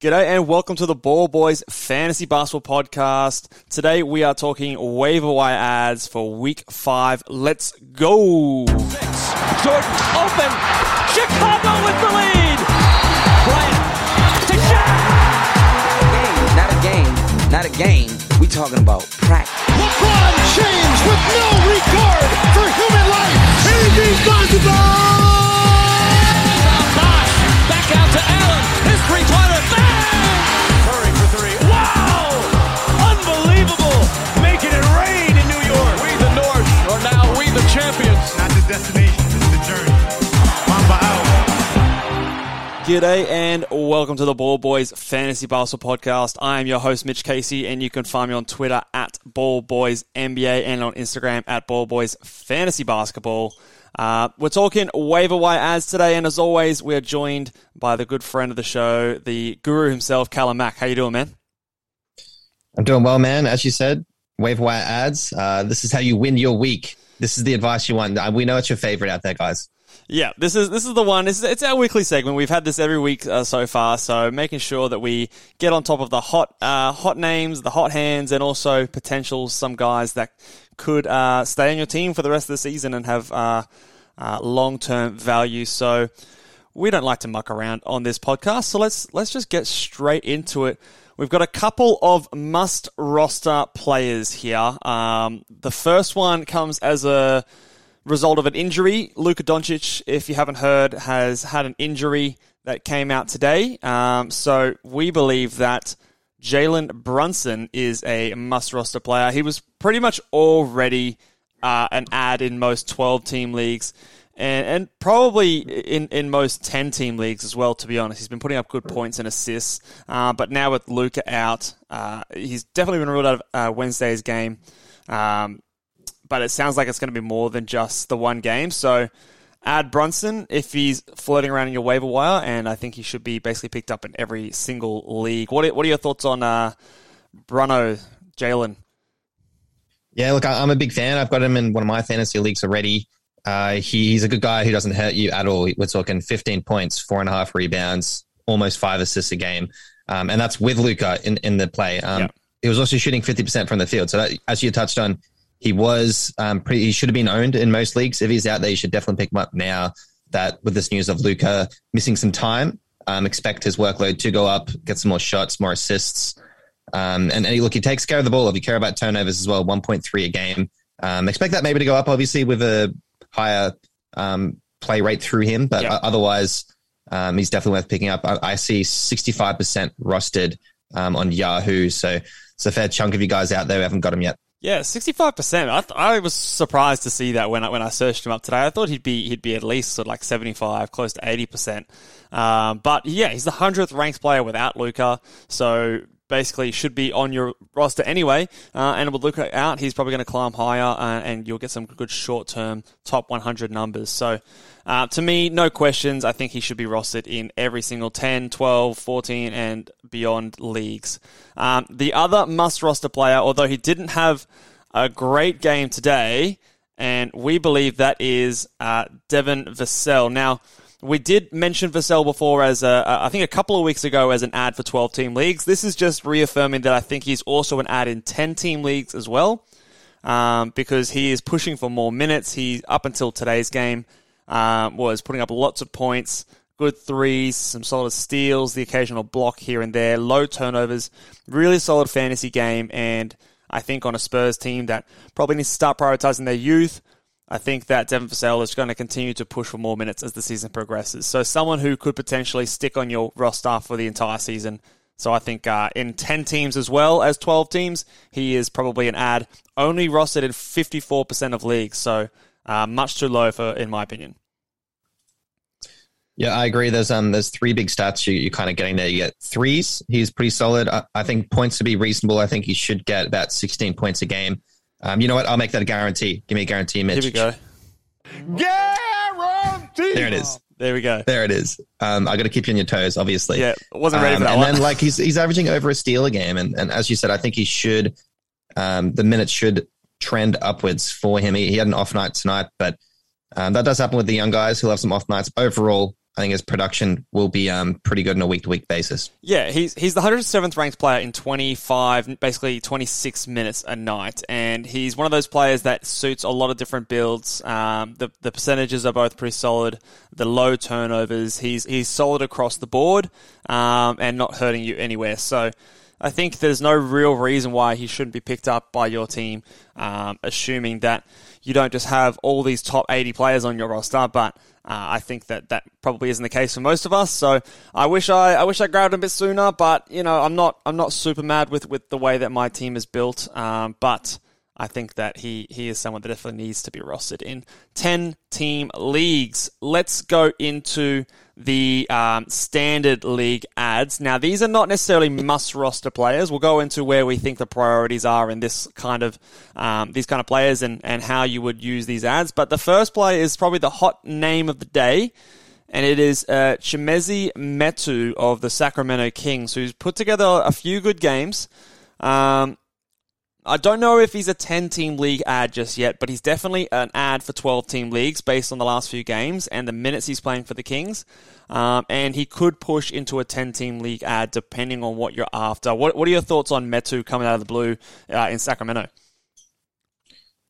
G'day and welcome to the Ball Boys Fantasy Basketball Podcast. Today we are talking waiver wire ads for week five. Let's go. Jordan open. Chicago with the lead. Bryant to Shaq. game, not a game, not a game. We talking about practice. LeBron James with no regard for human life. Anything's possible. Bosh back out to Allen. His three-pointer. G'day and welcome to the Ball Boys Fantasy Basketball Podcast. I am your host Mitch Casey and you can find me on Twitter at Ball Boys NBA and on Instagram at Ball Boys Fantasy Basketball. Uh, we're talking waiver wire ads today, and as always, we are joined by the good friend of the show, the guru himself, Callum Mack. How you doing, man? I'm doing well, man. As you said, waiver wire ads. Uh, this is how you win your week. This is the advice you want. We know it's your favorite out there, guys. Yeah, this is this is the one. It's our weekly segment. We've had this every week uh, so far, so making sure that we get on top of the hot uh, hot names, the hot hands, and also potentials. Some guys that could uh, stay on your team for the rest of the season and have uh, uh, long term value. So we don't like to muck around on this podcast. So let's let's just get straight into it. We've got a couple of must roster players here. Um, the first one comes as a result of an injury. Luka Doncic, if you haven't heard, has had an injury that came out today. Um, so we believe that Jalen Brunson is a must roster player. He was pretty much already uh, an ad in most 12 team leagues. And, and probably in, in most 10 team leagues as well, to be honest. He's been putting up good points and assists. Uh, but now with Luka out, uh, he's definitely been ruled out of uh, Wednesday's game. Um, but it sounds like it's going to be more than just the one game. So add Brunson if he's floating around in your waiver wire, and I think he should be basically picked up in every single league. What are, what are your thoughts on uh, Bruno, Jalen? Yeah, look, I'm a big fan. I've got him in one of my fantasy leagues already. Uh, he- he's a good guy who doesn't hurt you at all. We're talking 15 points, four and a half rebounds, almost five assists a game. Um, and that's with Luka in, in the play. Um, Yeah. He was also shooting 50% from the field. So that, as you touched on, he was um, pretty, he should have been owned in most leagues. If he's out there, you should definitely pick him up now that with this news of Luka missing some time, um, expect his workload to go up, get some more shots, more assists. Um, and, and look, he takes care of the ball. If you care about turnovers as well, 1.3 a game. Um, expect that maybe to go up, obviously, with a higher um, play rate through him. But otherwise, um, he's definitely worth picking up. I, I see 65% rostered um, on Yahoo. So it's a fair chunk of you guys out there who haven't got him yet. Yeah, sixty five percent. I was surprised to see that when I when I searched him up today. I thought he'd be he'd be at least sort of like seventy five, close to eighty percent. Um, but yeah, he's the hundredth ranked player without Luka, so basically should be on your roster anyway. Uh, and with Luka out, he's probably going to climb higher, uh, and you'll get some good short term top one hundred numbers. So. Uh, to me, no questions. I think he should be rostered in every single 10, 12, 14, and beyond leagues. Um, the other must roster player, although he didn't have a great game today, and we believe that is uh, Devin Vassell. Now, we did mention Vassell before as a, I think a couple of weeks ago as an ad for 12 team leagues. This is just reaffirming that I think he's also an ad in 10 team leagues as well, um, because he is pushing for more minutes. He, up until today's game, um, was putting up lots of points, good threes, some solid steals, the occasional block here and there, low turnovers, really solid fantasy game. And I think on a Spurs team that probably needs to start prioritizing their youth, I think that Devin Vassell is going to continue to push for more minutes as the season progresses. So someone who could potentially stick on your roster for the entire season. So I think uh, in 10 teams as well as 12 teams, he is probably an ad. Only rostered in 54% of leagues. So uh, much too low for, in my opinion. Yeah, I agree. There's um there's three big stats you, you're kind of getting there. You get threes. He's pretty solid. I, I think points to be reasonable. I think he should get about 16 points a game. Um, you know what? I'll make that a guarantee. Give me a guarantee, Mitch. Here we go. Guarantee. There it is. There we go. There it is. Um, I got to keep you on your toes, obviously. Yeah, wasn't ready Um, for that and one. then like he's he's averaging over a steal a game, and and as you said, I think he should. Um, the minutes should trend upwards for him. He, he had an off night tonight, but um, that does happen with the young guys who have some off nights. Overall, I think his production will be um, pretty good on a week to week basis. Yeah, he's he's the 107th ranked player in 25, basically 26 minutes a night, and he's one of those players that suits a lot of different builds. Um, the the percentages are both pretty solid. The low turnovers, he's he's solid across the board, um, and not hurting you anywhere. So. I think there's no real reason why he shouldn't be picked up by your team, um, assuming that you don't just have all these top 80 players on your roster, but uh, I think that that probably isn't the case for most of us. So I wish I, I wish I grabbed him a bit sooner, but you know I'm not I'm not super mad with, with the way that my team is built. Um, but I think that he he is someone that definitely needs to be rostered in 10 team leagues. Let's go into the um, standard league ads. Now, these are not necessarily must roster players. We'll go into where we think the priorities are in this kind of um, these kind of players and, and how you would use these ads. But the first play is probably the hot name of the day. And it is uh, Chimezie Metu of the Sacramento Kings, who's put together a few good games. Um, I don't know if he's a 10 team league ad just yet, but he's definitely an ad for 12 team leagues based on the last few games and the minutes he's playing for the Kings. Um, and he could push into a 10 team league ad depending on what you're after. What, what are your thoughts on Metu coming out of the blue uh, in Sacramento?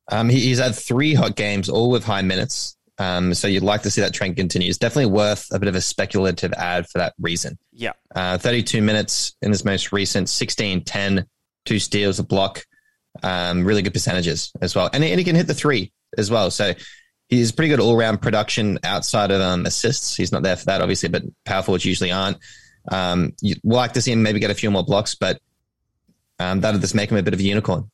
Um, he, he's had three hot games, all with high minutes. Um, so you'd like to see that trend continue. It's definitely worth a bit of a speculative ad for that reason. Yeah. Uh, 32 minutes in his most recent 16, 10, two steals, a block um, really good percentages as well. And, and he can hit the three as well. So he's pretty good all round production outside of um, assists. He's not there for that, obviously, but power forwards usually aren't. Um, you would like to see him maybe get a few more blocks, but um, that'll just make him a bit of a unicorn.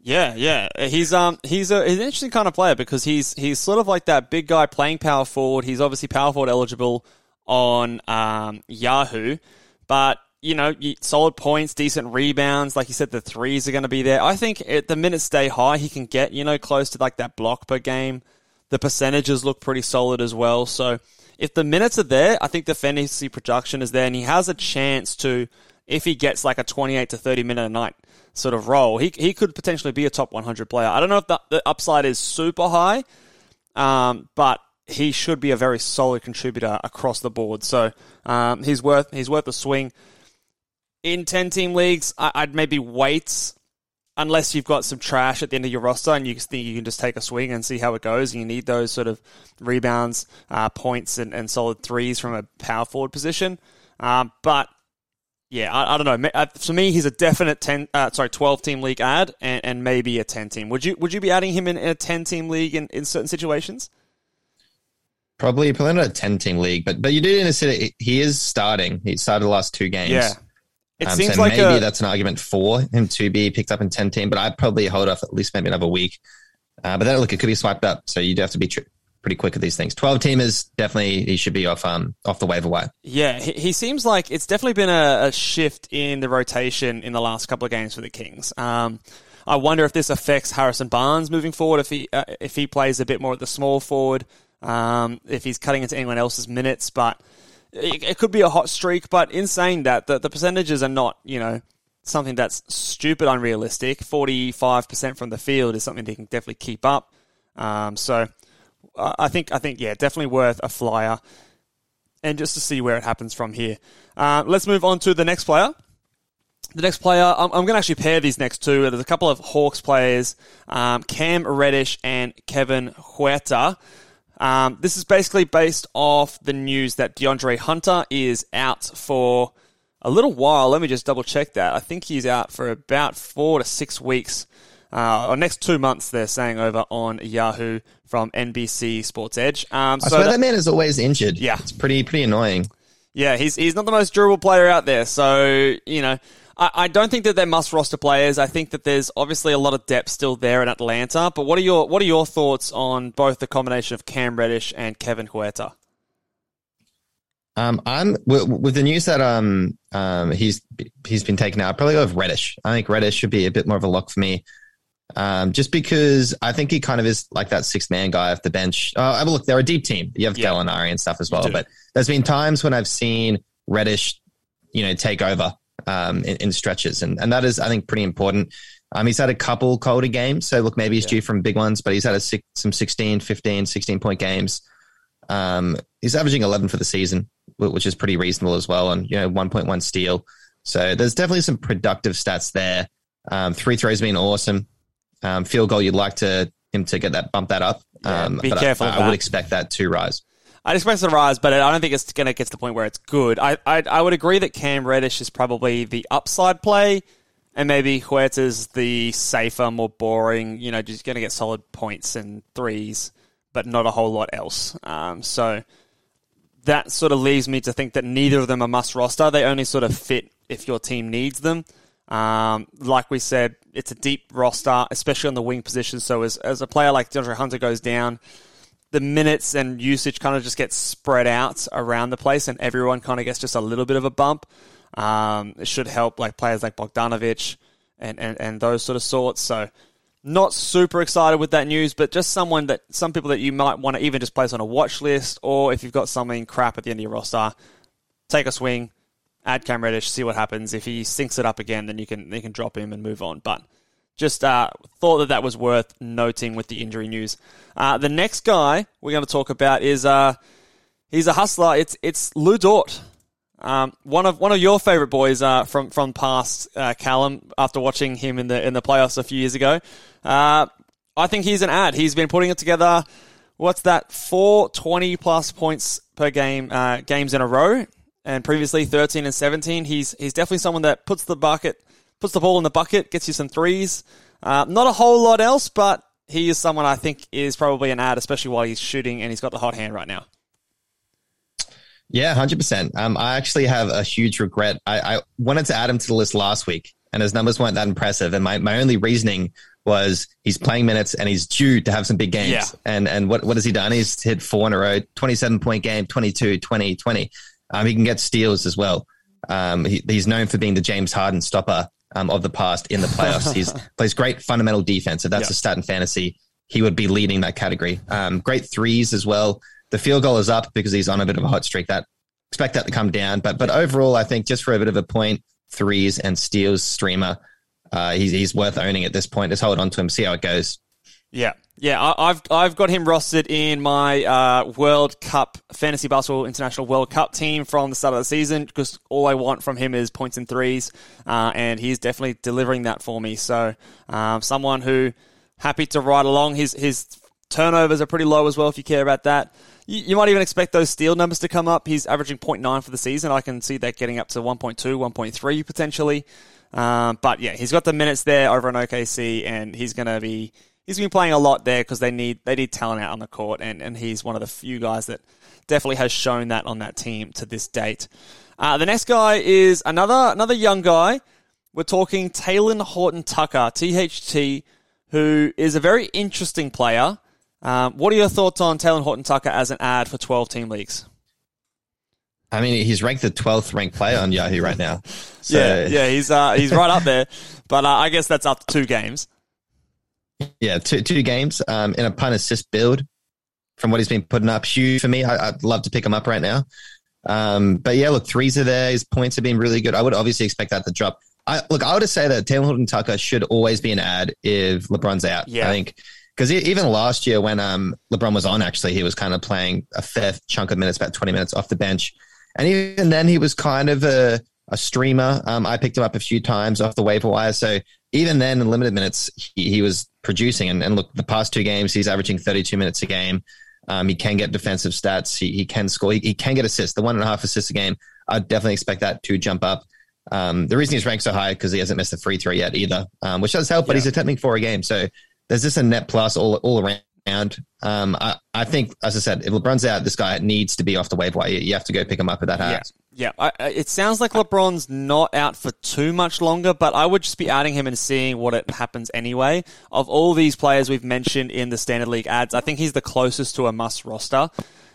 Yeah, yeah. He's um he's a he's an interesting kind of player because he's he's sort of like that big guy playing power forward. He's obviously power forward eligible on um, Yahoo, but you know, solid points, decent rebounds. Like you said, the threes are going to be there. I think at the minutes stay high, he can get, you know, close to like that block per game. The percentages look pretty solid as well. So if the minutes are there, I think the fantasy production is there and he has a chance to, if he gets like a 28 to 30 minute a night sort of role, he, he could potentially be a top 100 player. I don't know if the, the upside is super high, um, but he should be a very solid contributor across the board. So um, he's worth he's worth a swing in 10 team leagues, I'd maybe wait unless you've got some trash at the end of your roster and you think you can just take a swing and see how it goes. And you need those sort of rebounds, uh, points, and, and, solid threes from a power forward position. Um, but yeah, I, I, don't know. Uh, for me, he's a definite ten, uh, sorry, twelve team league ad, and, and, maybe a ten team. Would you would you be adding him in, in a ten team league in, in certain situations? Probably, probably not a ten team league, but but you do consider he is starting. He started the last two games. Yeah. It um, seems so like maybe a, that's an argument for him to be picked up in 10 team, but I'd probably hold off at least maybe another week. Uh, but then look, it could be swiped up. So you'd have to be tr- pretty quick at these things. 12 teamers, definitely he should be off um off the waiver wire. Yeah, he, he seems like it's definitely been a, a, shift in the rotation in the last couple of games for the Kings. Um, I wonder if this affects Harrison Barnes moving forward, if he uh, if he plays a bit more at the small forward, um, if he's cutting into anyone else's minutes, but it, it could be a hot streak, but in saying that, the, the percentages are not, you know, something that's stupid unrealistic. 45% from the field is something they can definitely keep up. Um, so I think, I think, yeah, definitely worth a flyer. And just to see where it happens from here. Uh, let's move on to the next player. The next player, I'm, I'm, going to actually pair these next two. There's a couple of Hawks players, um, Cam Reddish and Kevin Huerter. Um, this is basically based off the news that DeAndre Hunter is out for a little while. Let me just double check that. I think he's out for about four to six weeks, uh, or next two months. They're saying over on Yahoo from NBC Sports Edge. Um, I swear that, that man is always injured. Yeah, it's pretty pretty annoying. Yeah, he's he's not the most durable player out there. So you know, I, I don't think that they're must roster players. I think that there's obviously a lot of depth still there in Atlanta. But what are your what are your thoughts on both the combination of Cam Reddish and Kevin Huerter? Um, I'm with, with, the news that um um he's he's been taken out. I'd probably go with Reddish. I think Reddish should be a bit more of a lock for me. Um, just because I think he kind of is like that six man guy off the bench. Uh, look, they're a deep team. You have yeah. Gallinari and stuff as well, but there's been times when I've seen Reddish, you know, take over um, in, in, stretches. And, and that is, I think, pretty important. Um, he's had a couple colder games. So, look, maybe he's yeah. due from big ones, but he's had a six, some 16, 15, 16 point games. Um, he's averaging 11 for the season, which is pretty reasonable as well. And, you know, 1.1 steal. So there's definitely some productive stats there. Um, three throws been awesome. Um, field goal, you'd like to him to get that bump that up. Yeah, um, be but careful I, I would expect that to rise. I'd expect it to rise, but I don't think it's going to get to the point where it's good. I, I I would agree that Cam Reddish is probably the upside play, and maybe Huerter's the safer, more boring. You know, just going to get solid points and threes, but not a whole lot else. Um, so that sort of leaves me to think that neither of them are must roster. They only sort of fit if your team needs them. Um, like we said, it's a deep roster, especially on the wing position. So as, as a player like DeAndre Hunter goes down, the minutes and usage kind of just gets spread out around the place, and everyone kind of gets just a little bit of a bump. Um, it should help like players like Bogdanovich and, and, and those sort of sorts. So not super excited with that news, but just someone that some people that you might want to even just place on a watch list, or if you've got something crap at the end of your roster, take a swing, add Cam Reddish, see what happens. If he sinks it up again, then you can you can drop him and move on. But just uh, thought that that was worth noting with the injury news. Uh, the next guy we're going to talk about is uh, he's a hustler. It's it's Lu Dort. Um, one of one of your favorite boys uh, from from past, uh, Callum. After watching him in the in the playoffs a few years ago, uh, I think he's an ad. He's been putting it together. What's that? Four 20 plus points per game uh, games in a row, and previously thirteen and seventeen. He's he's definitely someone that puts the bucket, puts the ball in the bucket, gets you some threes. Uh, not a whole lot else, but he is someone I think is probably an ad, especially while he's shooting and he's got the hot hand right now. Yeah, hundred percent. Um, I actually have a huge regret. I, I wanted to add him to the list last week, and his numbers weren't that impressive. And my, my only reasoning was he's playing minutes and he's due to have some big games. Yeah. And and what what has he done? He's hit four in a row, twenty seven point game, 22, 20, 20. Um, he can get steals as well. Um, he, he's known for being the James Harden stopper um, of the past in the playoffs. He's plays great fundamental defense. If that's Yeah. a stat in fantasy, he would be leading that category. Um, great threes as well. The field goal is up because he's on a bit of a hot streak. That expect that to come down, but but overall, I think just for a bit of a point, threes and steals streamer, uh, he's he's worth owning at this point. Just hold on to him, see how it goes. Yeah, yeah. I, I've I've got him rostered in my uh, World Cup fantasy basketball international World Cup team from the start of the season because all I want from him is points and threes, uh, and he's definitely delivering that for me. So, um, someone who happy to ride along. His his turnovers are pretty low as well. If you care about that. You, you might even expect those steal numbers to come up. He's averaging 0.9 for the season. I can see that getting up to 1.2, 1.3 potentially. Um, but yeah, he's got the minutes there over on OKC, and he's going to be he's been playing a lot there because they need they need talent out on the court, and, and he's one of the few guys that definitely has shown that on that team to this date. Uh, the next guy is another another young guy. We're talking Talen Horton Tucker, THT, who is a very interesting player. Um, what are your thoughts on Talen Horton Tucker as an ad for 12 team leagues? I mean, he's ranked the twelfth ranked player on Yahoo right now. So, yeah, yeah, he's uh, he's right up there, but uh, I guess that's up to two games. Yeah, two two games um, in a punt assist build from what he's been putting up. Huge for me. I, I'd love to pick him up right now. Um, but yeah, look, threes are there. His points have been really good. I would obviously expect that to drop. I look, I would say that Talen Horton Tucker should always be an ad if LeBron's out. Yeah. I think because even last year when um, LeBron was on, actually, he was kind of playing a fair chunk of minutes, about twenty minutes off the bench, and even then he was kind of a, a streamer. Um, I picked him up a few times off the waiver wire, so even then in limited minutes he, he was producing. And, and look, the past two games he's averaging thirty-two minutes a game. Um, he can get defensive stats. He, he can score. He, he can get assists. The one and a half assists a game. I'd definitely expect that to jump up. Um, the reason he's ranked so high because he hasn't missed a free throw yet either, um, which does help. But Yeah. he's attempting four a game, so there's just a net plus all all around. Um, I, I think, as I said, if LeBron's out, this guy needs to be off the waiver wire. You, you have to go pick him up at that Yeah, yeah. I, I- it sounds like LeBron's not out for too much longer, but I would just be adding him and seeing what it happens anyway. Of all these players we've mentioned in the standard league ads, I think he's the closest to a must roster.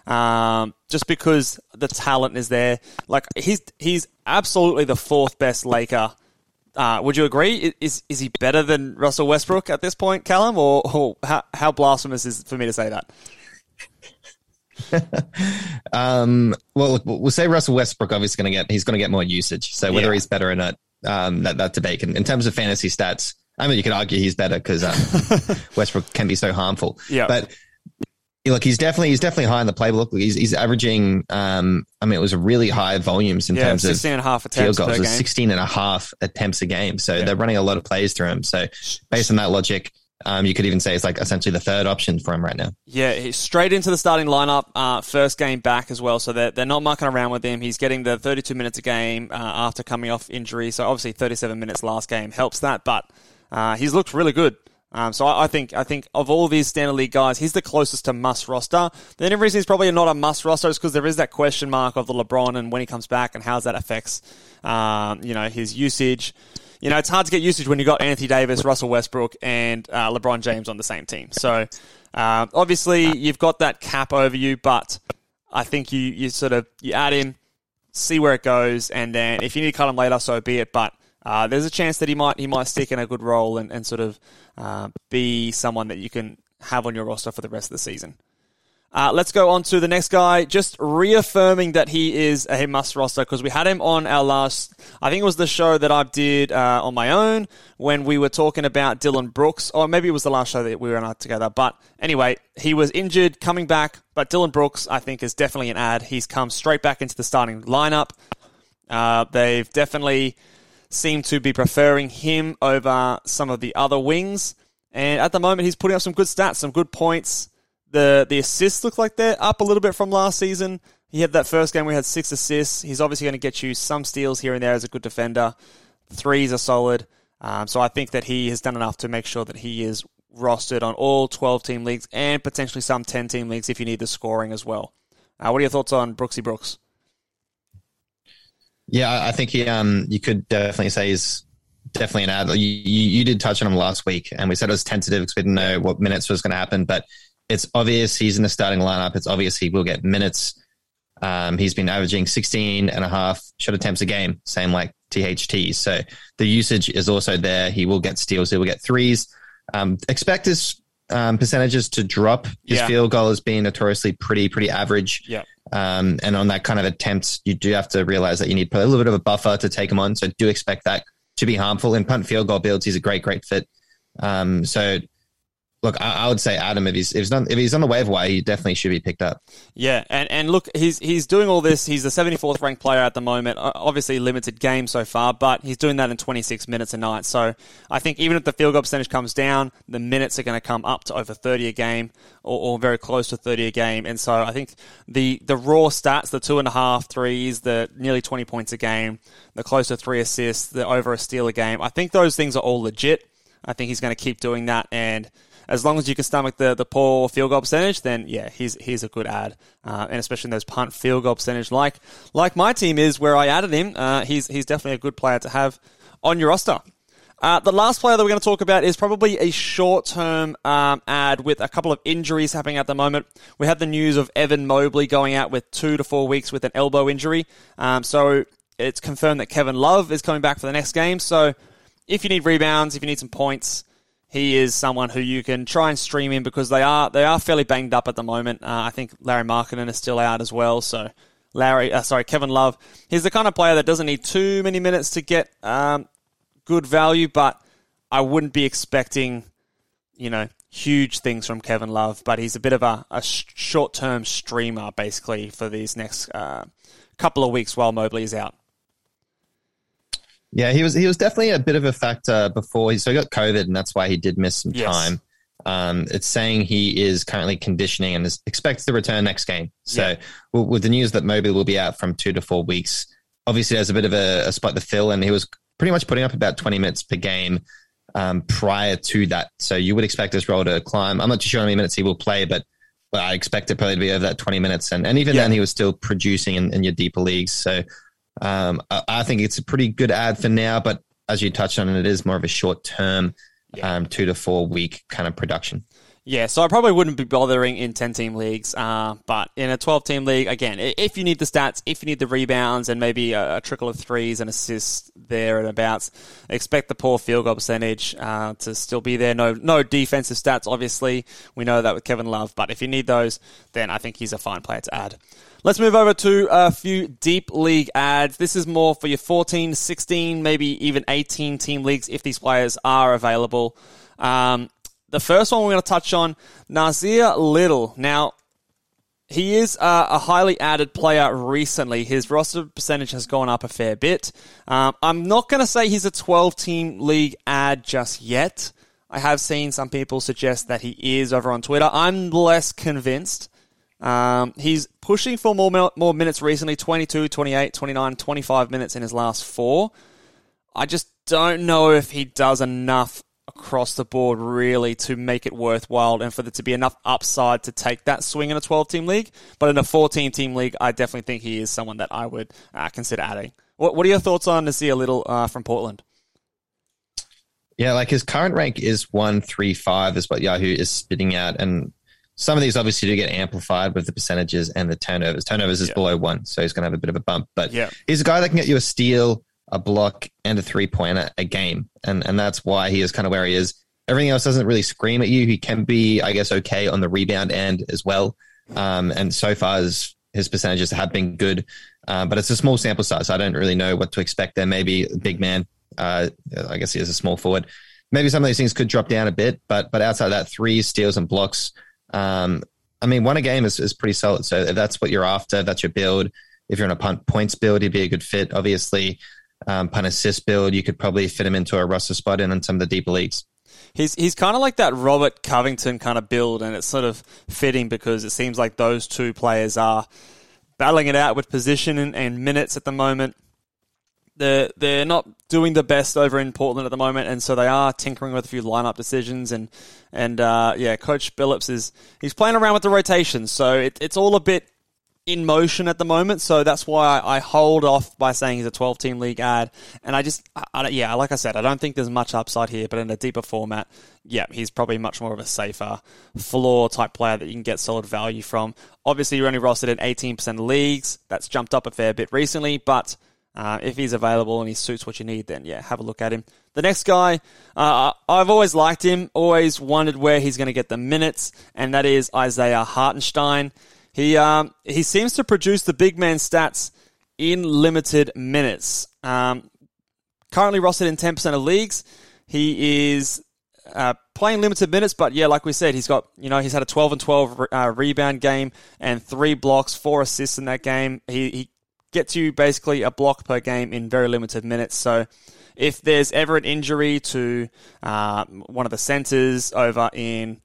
Um, just because the talent is there, like he's he's absolutely the fourth best Laker. Uh, would you agree? Is is he better than Russell Westbrook at this point, Callum? Or, or how, how blasphemous is it for me to say that? Um, well, look, we'll say Russell Westbrook obviously going to get he's going to get more usage. So whether Yeah. he's better or not, um, that that debate. can in terms of fantasy stats, I mean, you could argue he's better because um, Westbrook can be so harmful. Yeah. but look, he's definitely he's definitely high in the playbook. He's he's averaging. Um, I mean, it was really high volumes in Yeah, terms of 16 and a half field attempts goals. was game. 16 and a half attempts a game. So they're running a lot of plays through him. So based on that logic, um, you could even say it's like essentially the third option for him right now. Yeah, he's straight into the starting lineup. Uh, first game back as well, so they're, they're not mucking around with him. He's getting the 32 minutes a game uh, after coming off injury. So obviously 37 minutes last game helps that, but uh, he's looked really good. Um, so I, I think I think of all these standard league guys, he's the closest to must roster. The only reason he's probably not a must roster is because there is that question mark of the LeBron and when he comes back and how that affects, um, you know, his usage. You know, it's hard to get usage when you've got Anthony Davis, Russell Westbrook, and uh, LeBron James on the same team. So uh, obviously you've got that cap over you, but I think you you sort of you add him, see where it goes, and then if you need to cut him later, so be it. But uh, there's a chance that he might he might stick in a good role and, and sort of uh, be someone that you can have on your roster for the rest of the season. Uh, let's go on to the next guy. Just reaffirming that he is a must roster because we had him on our last, I think it was the show that I did uh, on my own when we were talking about Dillon Brooks, or maybe it was the last show that we were on together. But anyway, he was injured, coming back. But Dillon Brooks, I think, is definitely an ad. He's come straight back into the starting lineup. Uh, they've definitely seemed to be preferring him over some of the other wings. And at the moment, he's putting up some good stats, some good points. The the assists look like they're up a little bit from last season. He had that first game he had six assists. He's obviously going to get you some steals here and there as a good defender. Threes are solid. Um, so I think that he has done enough to make sure that he is rostered on all 12 team leagues and potentially some 10 team leagues if you need the scoring as well. Uh, what are your thoughts on Brooksy Brooks? Yeah, I- think he. Um, you could definitely say he's definitely an ad. You, you, you did touch on him last week, and we said it was tentative because we didn't know what minutes was going to happen. But it's obvious he's in the starting lineup. It's obvious he will get minutes. Um, he's been averaging 16 and a half shot attempts a game, same like THT. So the usage is also there. He will get steals. He will get threes. Um, expect his um, percentages to drop. His Yeah. field goal has been notoriously pretty, pretty average. Yeah. Um, and on that kind of attempt, you do have to realize that you need a little bit of a buffer to take him on. So do expect that to be harmful. In punt field goal builds, he's a great, great fit. Um, so look, I, I would say Adam, if he's if he's, not, if he's on the waiver wire, he definitely should be picked up. Yeah, and, and look, he's he's doing all this. He's the 74th ranked player at the moment. Obviously, limited game so far, but he's doing that in 26 minutes a night. So I think even if the field goal percentage comes down, the minutes are going to come up to over 30 a game, or, or very close to 30 a game. And so I think the the raw stats, the two and a half threes, the nearly 20 points a game, the close to three assists, the over a steal a game, I think those things are all legit. I think he's going to keep doing that and as long as you can stomach the, the poor field goal percentage, then yeah, he's he's a good ad, uh, and especially in those punt field goal percentage, like like my team is, where I added him. Uh, he's he's definitely a good player to have on your roster. Uh, the last player that we're going to talk about is probably a short-term um, ad with a couple of injuries happening at the moment. We had the news of Evan Mobley going out with two to four weeks with an elbow injury. Um, so it's confirmed that Kevin Love is coming back for the next game. So if you need rebounds, if you need some points, he is someone who you can try and stream in because they are they are fairly banged up at the moment. Uh, I think Lauri Markkanen is still out as well, so Larry, uh, sorry, Kevin Love, he's the kind of player that doesn't need too many minutes to get um, good value, but I wouldn't be expecting, you know, huge things from Kevin Love. But he's a bit of a, a short term streamer basically for these next uh, couple of weeks while Mobley is out. Yeah, he was he was definitely a bit of a factor before. He, so he got COVID, and that's why he did miss some Yes. time. Um, it's saying he is currently conditioning and is expected to return next game. So Yeah. with the news that Mobley will be out from two to four weeks, obviously there's a bit of a, a spot to fill, and he was pretty much putting up about 20 minutes per game um, prior to that. So you would expect his role to climb. I'm not too sure how many minutes he will play, but but I expect it probably to be over that 20 minutes. And, and even Yeah. then, he was still producing in, in your deeper leagues. So um, I, I think it's a pretty good ad for now, but as you touched on, it is more of a short term, um, two to four week kind of production. Yeah, so I probably wouldn't be bothering in 10 team leagues, uh, but in a 12 team league, again, if you need the stats, if you need the rebounds and maybe a, a trickle of threes and assists there and abouts, expect the poor field goal percentage uh, to still be there. No, no defensive stats, obviously. We know that with Kevin Love, but if you need those, then I think he's a fine player to add. Let's move over to a few deep league ads. This is more for your 14, 16, maybe even 18 team leagues if these players are available. Um, the first one we're going to touch on Nassir Little. Now, he is uh, a highly added player recently. His roster percentage has gone up a fair bit. Um, I'm not going to say he's a 12 team league ad just yet. I have seen some people suggest that he is over on Twitter. I'm less convinced. Um, he's pushing for more, more minutes recently 22, 28, 29, 25 minutes in his last four. I just don't know if he does enough across the board really to make it worthwhile and for there to be enough upside to take that swing in a 12 team league. But in a 14 team league, I definitely think he is someone that I would uh, consider adding. What, what, are your thoughts on Nassir Little uh, from Portland? Yeah, like his current rank is 135 is what Yahoo is spitting out. And some of these obviously do get amplified with the percentages and the turnovers. Turnovers is yeah. below one, so he's going to have a bit of a bump. But yeah. he's a guy that can get you a steal, a block, and a three pointer a game, and and that's why he is kind of where he is. Everything else doesn't really scream at you. He can be, I guess, okay on the rebound end as well. Um, and so far, his, his percentages have been good, uh, but it's a small sample size. So I don't really know what to expect there. Maybe a big man. Uh, I guess he is a small forward. Maybe some of these things could drop down a bit, but but outside that, three steals and blocks um, I mean, one a game is, is pretty solid. So if that's what you're after, that's your build. If you're in a punt points build, he'd be a good fit. Obviously, um, punt assist build, you could probably fit him into a roster spot in on some of the deeper leagues. He's he's kind of like that Robert Covington kind of build, and it's sort of fitting because it seems like those two players are battling it out with position and, and minutes at the moment they're they're not doing the best over in Portland at the moment, and so they are tinkering with a few lineup decisions. And and uh, yeah, Coach Billups is he's playing around with the rotations, so it, it's all a bit in motion at the moment. So that's why I, hold off by saying he's a 12 team league ad. And I just I, I, yeah, like I said, I don't think there's much upside here, but in a deeper format, yeah, he's probably much more of a safer floor type player that you can get solid value from. Obviously, you're only rostered in 18% of leagues. That's jumped up a fair bit recently, but uh, if he's available and he suits what you need, then yeah, have a look at him. The next guy, uh, I've always liked him, always wondered where he's going to get the minutes, and that is Isaiah Hartenstein. He um, he seems to produce the big man stats in limited minutes. Um, currently rostered in 10% of leagues. He is uh, playing limited minutes, but yeah, like we said, he's got, you know, he's had a 12 and 12 uh, rebound game and three blocks, four assists in that game. He, he gets you basically a block per game in very limited minutes. So if there's ever an injury to uh, one of the centers over in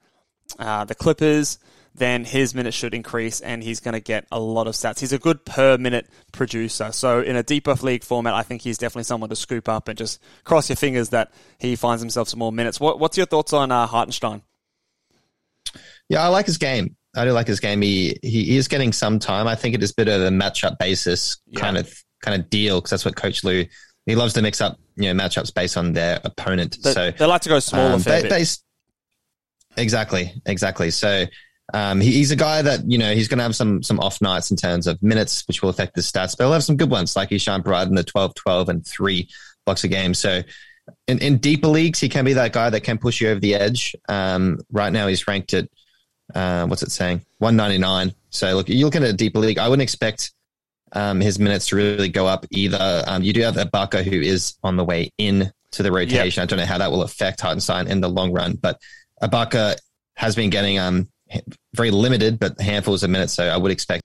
uh, the Clippers, then his minutes should increase and he's going to get a lot of stats. He's a good per minute producer. So in a deeper league format, I think he's definitely someone to scoop up and just cross your fingers that he finds himself some more minutes. What, what's your thoughts on uh, Hartenstein? Yeah, I like his game. I do like his game. He he is getting some time. I think it is a bit of a matchup basis yeah. kind of kind of deal because that's what Coach Lue he loves to mix up you know matchups based on their opponent. They, so they like to go small. Um, they, they, exactly, exactly. So um, he, he's a guy that you know he's going to have some some off nights in terms of minutes, which will affect the stats. But he'll have some good ones, like bright in the 12, 12 and three blocks a game. So in, in deeper leagues, he can be that guy that can push you over the edge. Um, right now, he's ranked at uh, what's it saying? 199. So look, you're looking at a deeper league. I wouldn't expect um, his minutes to really go up either. Um, you do have Ibaka who is on the way in to the rotation. Yep. I don't know how that will affect Hartenstein in the long run, but Ibaka has been getting um, very limited, but handfuls of minutes. So I would expect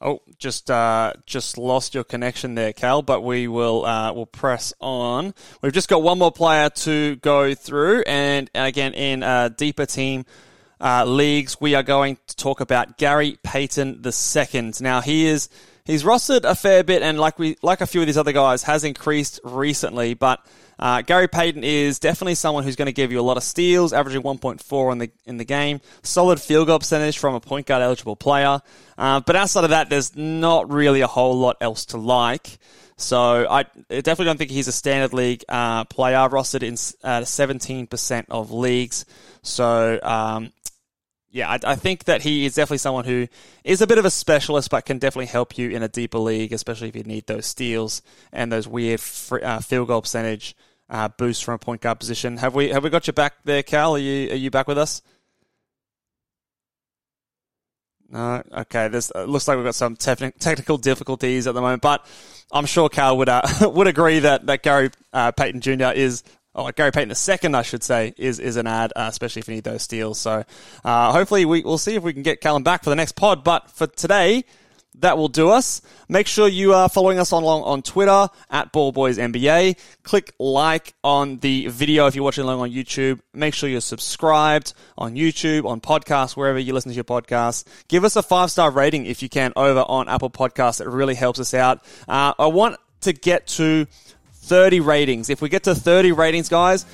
Oh, just uh, just lost your connection there, Cal. But we will uh, will press on. We've just got one more player to go through, and again in uh, deeper team uh, leagues, we are going to talk about Gary Payton the second. Now he is he's rostered a fair bit, and like we like a few of these other guys, has increased recently, but uh, Gary Payton is definitely someone who's going to give you a lot of steals, averaging 1.4 in the in the game. Solid field goal percentage from a point guard eligible player. Uh, but outside of that, there's not really a whole lot else to like. So I definitely don't think he's a standard league uh, player, rostered in uh, 17% of leagues. So um, yeah, I, I, think that he is definitely someone who is a bit of a specialist, but can definitely help you in a deeper league, especially if you need those steals and those weird free, uh, field goal percentage uh, boost from a point guard position. Have we have we got you back there, Cal? Are you are you back with us? No, okay. This uh, looks like we've got some te- technical difficulties at the moment, but I'm sure Cal would uh, would agree that that Gary uh, Payton Jr. is oh, Gary Payton the second, I should say, is is an ad, uh, especially if you need those steals. So uh, hopefully we, we'll see if we can get Callum back for the next pod. But for today, that will do us. Make sure you are following us on on Twitter at Ball Boys NBA. Click like on the video if you're watching along on YouTube. Make sure you're subscribed on YouTube, on podcasts, wherever you listen to your podcasts. Give us a five star rating if you can over on Apple Podcasts. It really helps us out. Uh, I want to get to 30 ratings. If we get to 30 ratings, guys,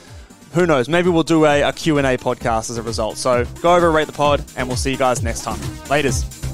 who knows? Maybe we'll do a, a Q&A podcast as a result. So go over, rate the pod, and we'll see you guys next time. Laters.